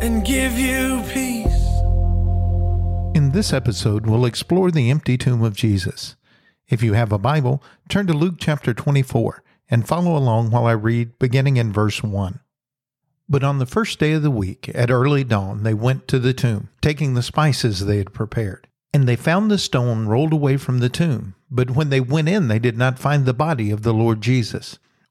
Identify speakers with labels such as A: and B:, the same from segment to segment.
A: and give you peace.
B: In this episode, we'll explore the empty tomb of Jesus. If you have a Bible, turn to Luke chapter 24 and follow along while I read, beginning in verse 1. But on the first day of the week, at early dawn, they went to the tomb, taking the spices they had prepared. And they found the stone rolled away from the tomb. But when they went in, they did not find the body of the Lord Jesus.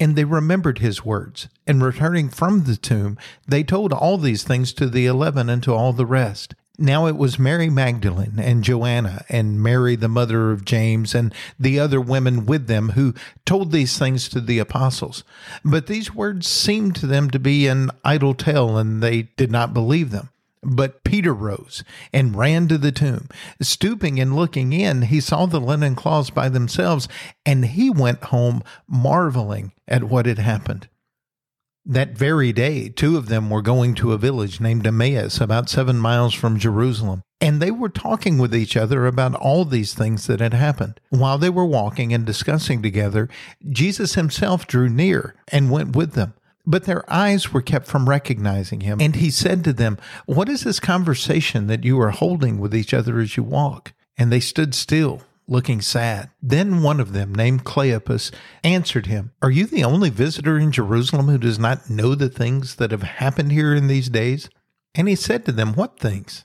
B: And they remembered his words, and returning from the tomb, they told all these things to the eleven and to all the rest. Now it was Mary Magdalene and Joanna and Mary, the mother of James, and the other women with them who told these things to the apostles. But these words seemed to them to be an idle tale, and they did not believe them. But Peter rose and ran to the tomb. Stooping and looking in, he saw the linen cloths by themselves, and he went home marveling at what had happened. That very day, two of them were going to a village named Emmaus, about seven miles from Jerusalem, and they were talking with each other about all these things that had happened. While they were walking and discussing together, Jesus himself drew near and went with them. But their eyes were kept from recognizing him. And he said to them, What is this conversation that you are holding with each other as you walk? And they stood still, looking sad. Then one of them, named Cleopas, answered him, Are you the only visitor in Jerusalem who does not know the things that have happened here in these days? And he said to them, What things?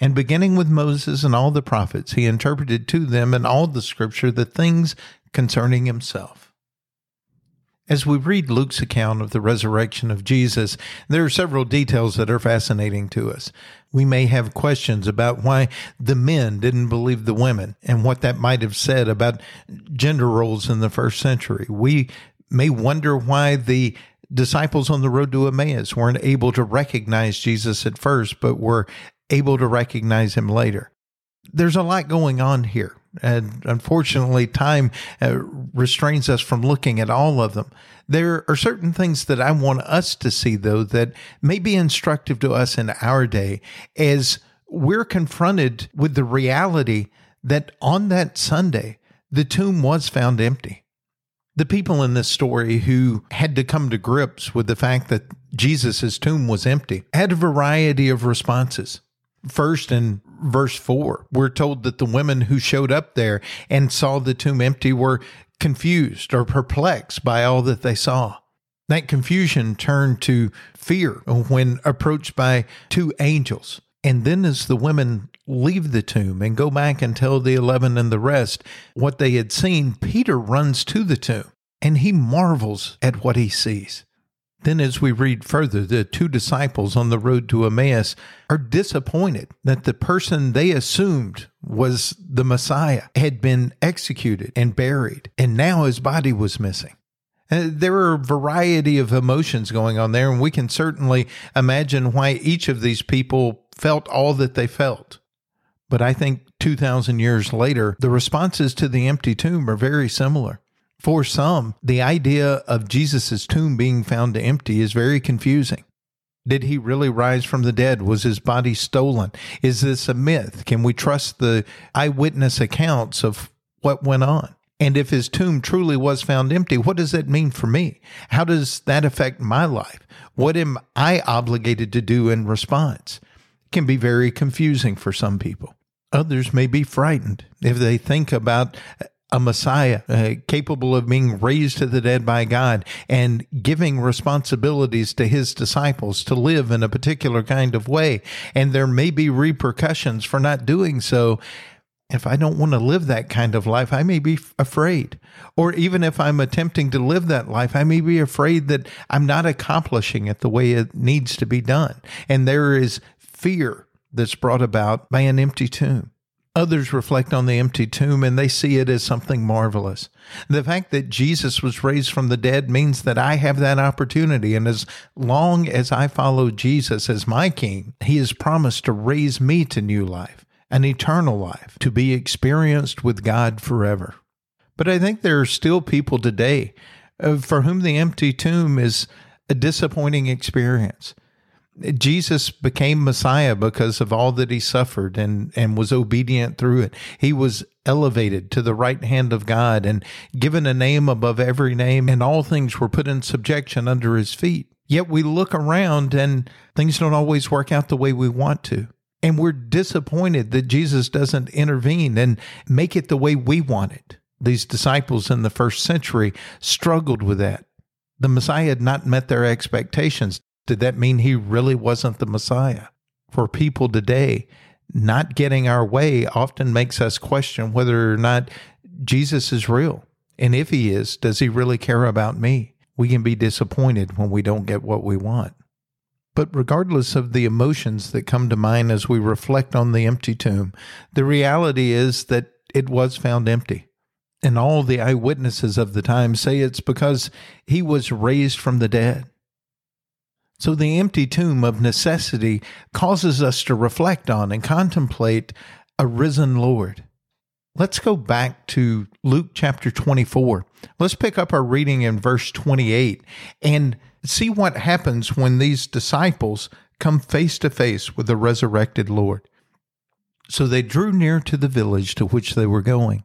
B: And beginning with Moses and all the prophets, he interpreted to them in all the scripture the things concerning himself. As we read Luke's account of the resurrection of Jesus, there are several details that are fascinating to us. We may have questions about why the men didn't believe the women and what that might have said about gender roles in the first century. We may wonder why the disciples on the road to Emmaus weren't able to recognize Jesus at first, but were able to recognize him later. There's a lot going on here. And unfortunately, time uh, restrains us from looking at all of them. There are certain things that I want us to see, though, that may be instructive to us in our day as we're confronted with the reality that on that Sunday, the tomb was found empty. The people in this story who had to come to grips with the fact that Jesus' tomb was empty had a variety of responses. First, in verse 4, we're told that the women who showed up there and saw the tomb empty were confused or perplexed by all that they saw. That confusion turned to fear when approached by two angels. And then, as the women leave the tomb and go back and tell the eleven and the rest what they had seen, Peter runs to the tomb and he marvels at what he sees. Then, as we read further, the two disciples on the road to Emmaus are disappointed that the person they assumed was the Messiah had been executed and buried, and now his body was missing. Uh, there are a variety of emotions going on there, and we can certainly imagine why each of these people felt all that they felt. But I think 2,000 years later, the responses to the empty tomb are very similar. For some, the idea of Jesus' tomb being found empty is very confusing. Did he really rise from the dead? Was his body stolen? Is this a myth? Can we trust the eyewitness accounts of what went on? And if his tomb truly was found empty, what does that mean for me? How does that affect my life? What am I obligated to do in response? It can be very confusing for some people. Others may be frightened if they think about a Messiah uh, capable of being raised to the dead by God and giving responsibilities to his disciples to live in a particular kind of way. And there may be repercussions for not doing so. If I don't want to live that kind of life, I may be afraid. Or even if I'm attempting to live that life, I may be afraid that I'm not accomplishing it the way it needs to be done. And there is fear that's brought about by an empty tomb. Others reflect on the empty tomb and they see it as something marvelous. The fact that Jesus was raised from the dead means that I have that opportunity. And as long as I follow Jesus as my king, he has promised to raise me to new life, an eternal life, to be experienced with God forever. But I think there are still people today uh, for whom the empty tomb is a disappointing experience. Jesus became Messiah because of all that he suffered and, and was obedient through it. He was elevated to the right hand of God and given a name above every name, and all things were put in subjection under his feet. Yet we look around and things don't always work out the way we want to. And we're disappointed that Jesus doesn't intervene and make it the way we want it. These disciples in the first century struggled with that. The Messiah had not met their expectations. Did that mean he really wasn't the Messiah? For people today, not getting our way often makes us question whether or not Jesus is real. And if he is, does he really care about me? We can be disappointed when we don't get what we want. But regardless of the emotions that come to mind as we reflect on the empty tomb, the reality is that it was found empty. And all the eyewitnesses of the time say it's because he was raised from the dead. So the empty tomb of necessity causes us to reflect on and contemplate a risen Lord. Let's go back to Luke chapter 24. Let's pick up our reading in verse 28 and see what happens when these disciples come face to face with the resurrected Lord. So they drew near to the village to which they were going.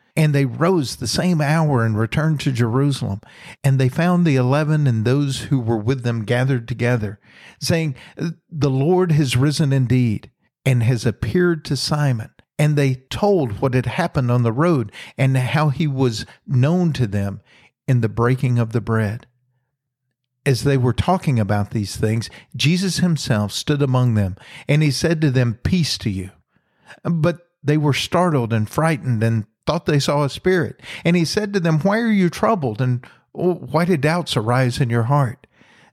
B: And they rose the same hour and returned to Jerusalem. And they found the eleven and those who were with them gathered together, saying, The Lord has risen indeed and has appeared to Simon. And they told what had happened on the road and how he was known to them in the breaking of the bread. As they were talking about these things, Jesus himself stood among them, and he said to them, Peace to you. But they were startled and frightened and thought they saw a spirit. And he said to them, Why are you troubled? And oh, why do doubts arise in your heart?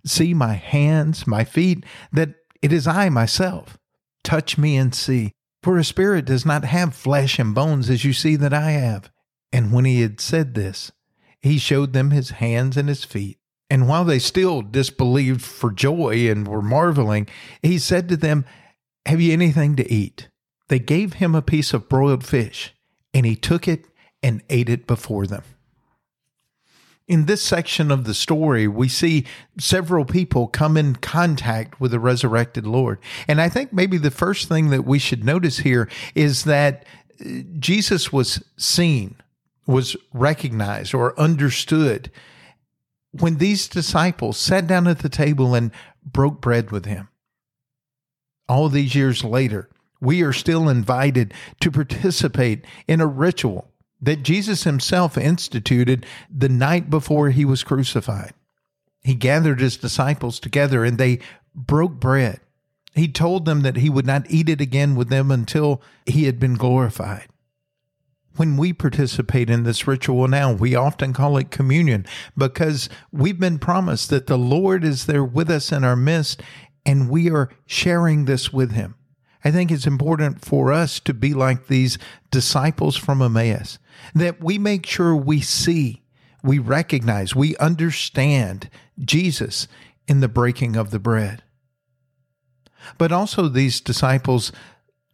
B: See my hands, my feet, that it is I myself. Touch me and see. For a spirit does not have flesh and bones as you see that I have. And when he had said this, he showed them his hands and his feet. And while they still disbelieved for joy and were marveling, he said to them, Have you anything to eat? They gave him a piece of broiled fish and he took it and ate it before them. In this section of the story, we see several people come in contact with the resurrected Lord. And I think maybe the first thing that we should notice here is that uh, Jesus was seen, was recognized, or understood when these disciples sat down at the table and broke bread with him. All these years later, we are still invited to participate in a ritual that Jesus himself instituted the night before he was crucified. He gathered his disciples together and they broke bread. He told them that he would not eat it again with them until he had been glorified. When we participate in this ritual now, we often call it communion because we've been promised that the Lord is there with us in our midst and we are sharing this with him. I think it's important for us to be like these disciples from Emmaus, that we make sure we see, we recognize, we understand Jesus in the breaking of the bread. But also, these disciples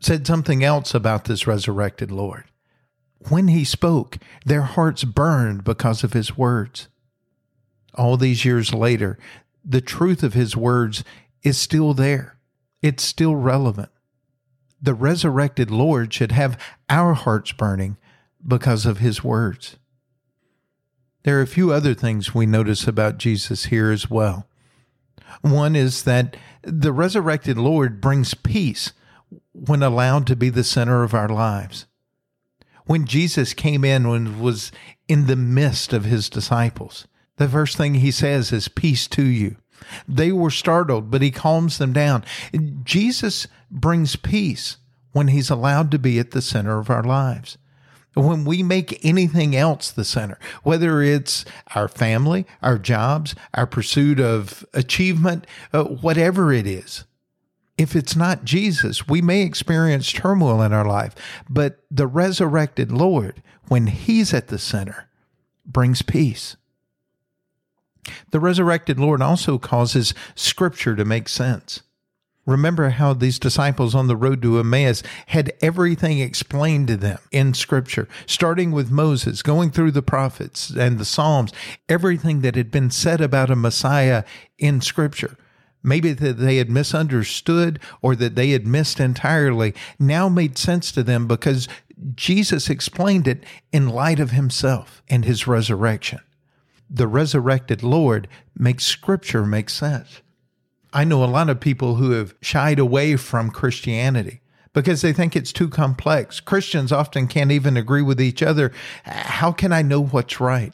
B: said something else about this resurrected Lord. When he spoke, their hearts burned because of his words. All these years later, the truth of his words is still there. It's still relevant. The resurrected Lord should have our hearts burning because of his words. There are a few other things we notice about Jesus here as well. One is that the resurrected Lord brings peace when allowed to be the center of our lives. When Jesus came in and was in the midst of his disciples, the first thing he says is, Peace to you. They were startled, but he calms them down. Jesus brings peace when he's allowed to be at the center of our lives. When we make anything else the center, whether it's our family, our jobs, our pursuit of achievement, uh, whatever it is, if it's not Jesus, we may experience turmoil in our life, but the resurrected Lord, when He's at the center, brings peace. The resurrected Lord also causes Scripture to make sense. Remember how these disciples on the road to Emmaus had everything explained to them in Scripture, starting with Moses, going through the prophets and the Psalms, everything that had been said about a Messiah in Scripture. Maybe that they had misunderstood or that they had missed entirely now made sense to them because Jesus explained it in light of himself and his resurrection. The resurrected Lord makes Scripture make sense. I know a lot of people who have shied away from Christianity because they think it's too complex. Christians often can't even agree with each other. How can I know what's right?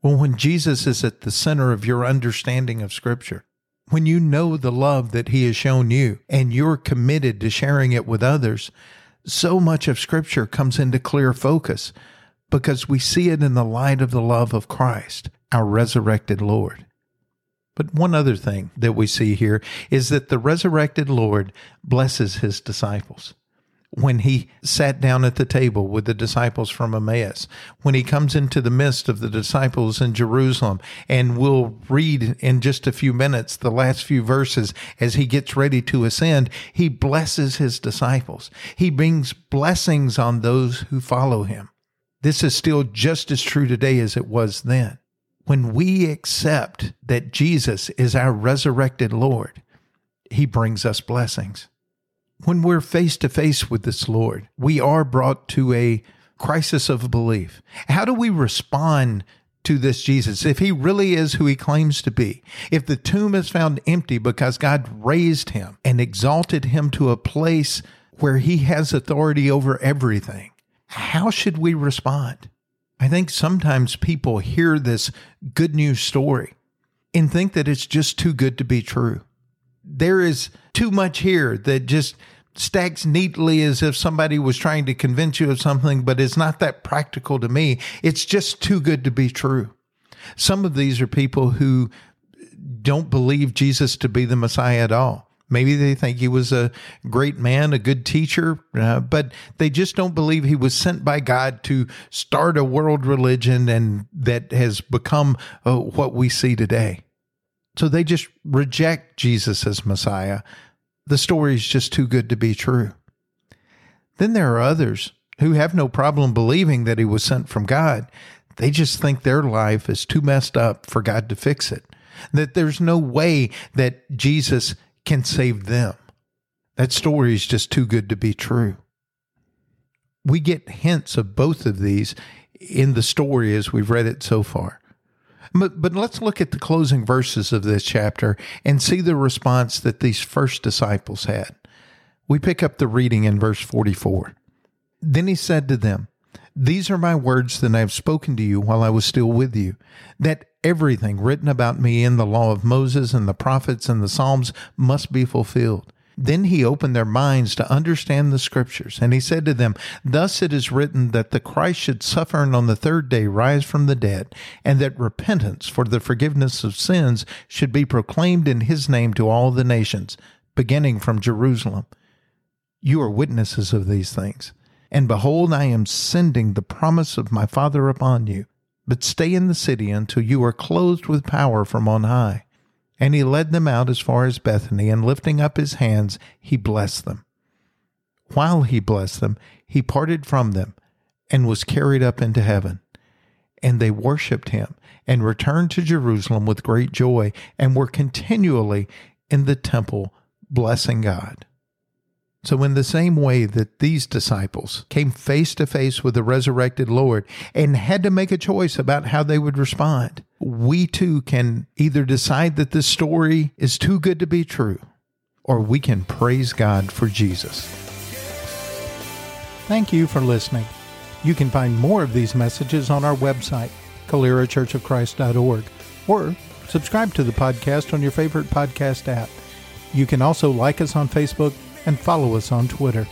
B: Well, when Jesus is at the center of your understanding of Scripture, when you know the love that He has shown you and you're committed to sharing it with others, so much of Scripture comes into clear focus because we see it in the light of the love of Christ, our resurrected Lord. But one other thing that we see here is that the resurrected Lord blesses his disciples. When he sat down at the table with the disciples from Emmaus, when he comes into the midst of the disciples in Jerusalem, and we'll read in just a few minutes the last few verses as he gets ready to ascend, he blesses his disciples. He brings blessings on those who follow him. This is still just as true today as it was then when we accept that Jesus is our resurrected Lord, he brings us blessings. When we're face to face with this Lord, we are brought to a crisis of belief. How do we respond to this Jesus? If he really is who he claims to be, if the tomb is found empty because God raised him and exalted him to a place where he has authority over everything, how should we respond? I think sometimes people hear this good news story and think that it's just too good to be true. There is too much here that just stacks neatly as if somebody was trying to convince you of something, but it's not that practical to me. It's just too good to be true. Some of these are people who don't believe Jesus to be the Messiah at all. Maybe they think he was a great man, a good teacher, uh, but they just don't believe he was sent by God to start a world religion and that has become uh, what we see today. So they just reject Jesus as Messiah. The story is just too good to be true. Then there are others who have no problem believing that he was sent from God. They just think their life is too messed up for God to fix it. That there's no way that Jesus can save them. That story is just too good to be true. We get hints of both of these in the story as we've read it so far. But, but let's look at the closing verses of this chapter and see the response that these first disciples had. We pick up the reading in verse 44. Then he said to them, These are my words that I have spoken to you while I was still with you, that everything written about me in the law of Moses and the prophets and the Psalms must be fulfilled. Then he opened their minds to understand the scriptures, and he said to them, Thus it is written that the Christ should suffer and on the third day rise from the dead, and that repentance for the forgiveness of sins should be proclaimed in his name to all the nations, beginning from Jerusalem. You are witnesses of these things. And behold, I am sending the promise of my Father upon you. But stay in the city until you are clothed with power from on high. And he led them out as far as Bethany, and lifting up his hands, he blessed them. While he blessed them, he parted from them and was carried up into heaven. And they worshipped him and returned to Jerusalem with great joy and were continually in the temple blessing God. So, in the same way that these disciples came face to face with the resurrected Lord and had to make a choice about how they would respond, we too can either decide that this story is too good to be true, or we can praise God for Jesus. Thank you for listening. You can find more of these messages on our website, calerachurchofchrist.org, or subscribe to the podcast on your favorite podcast app. You can also like us on Facebook and follow us on Twitter.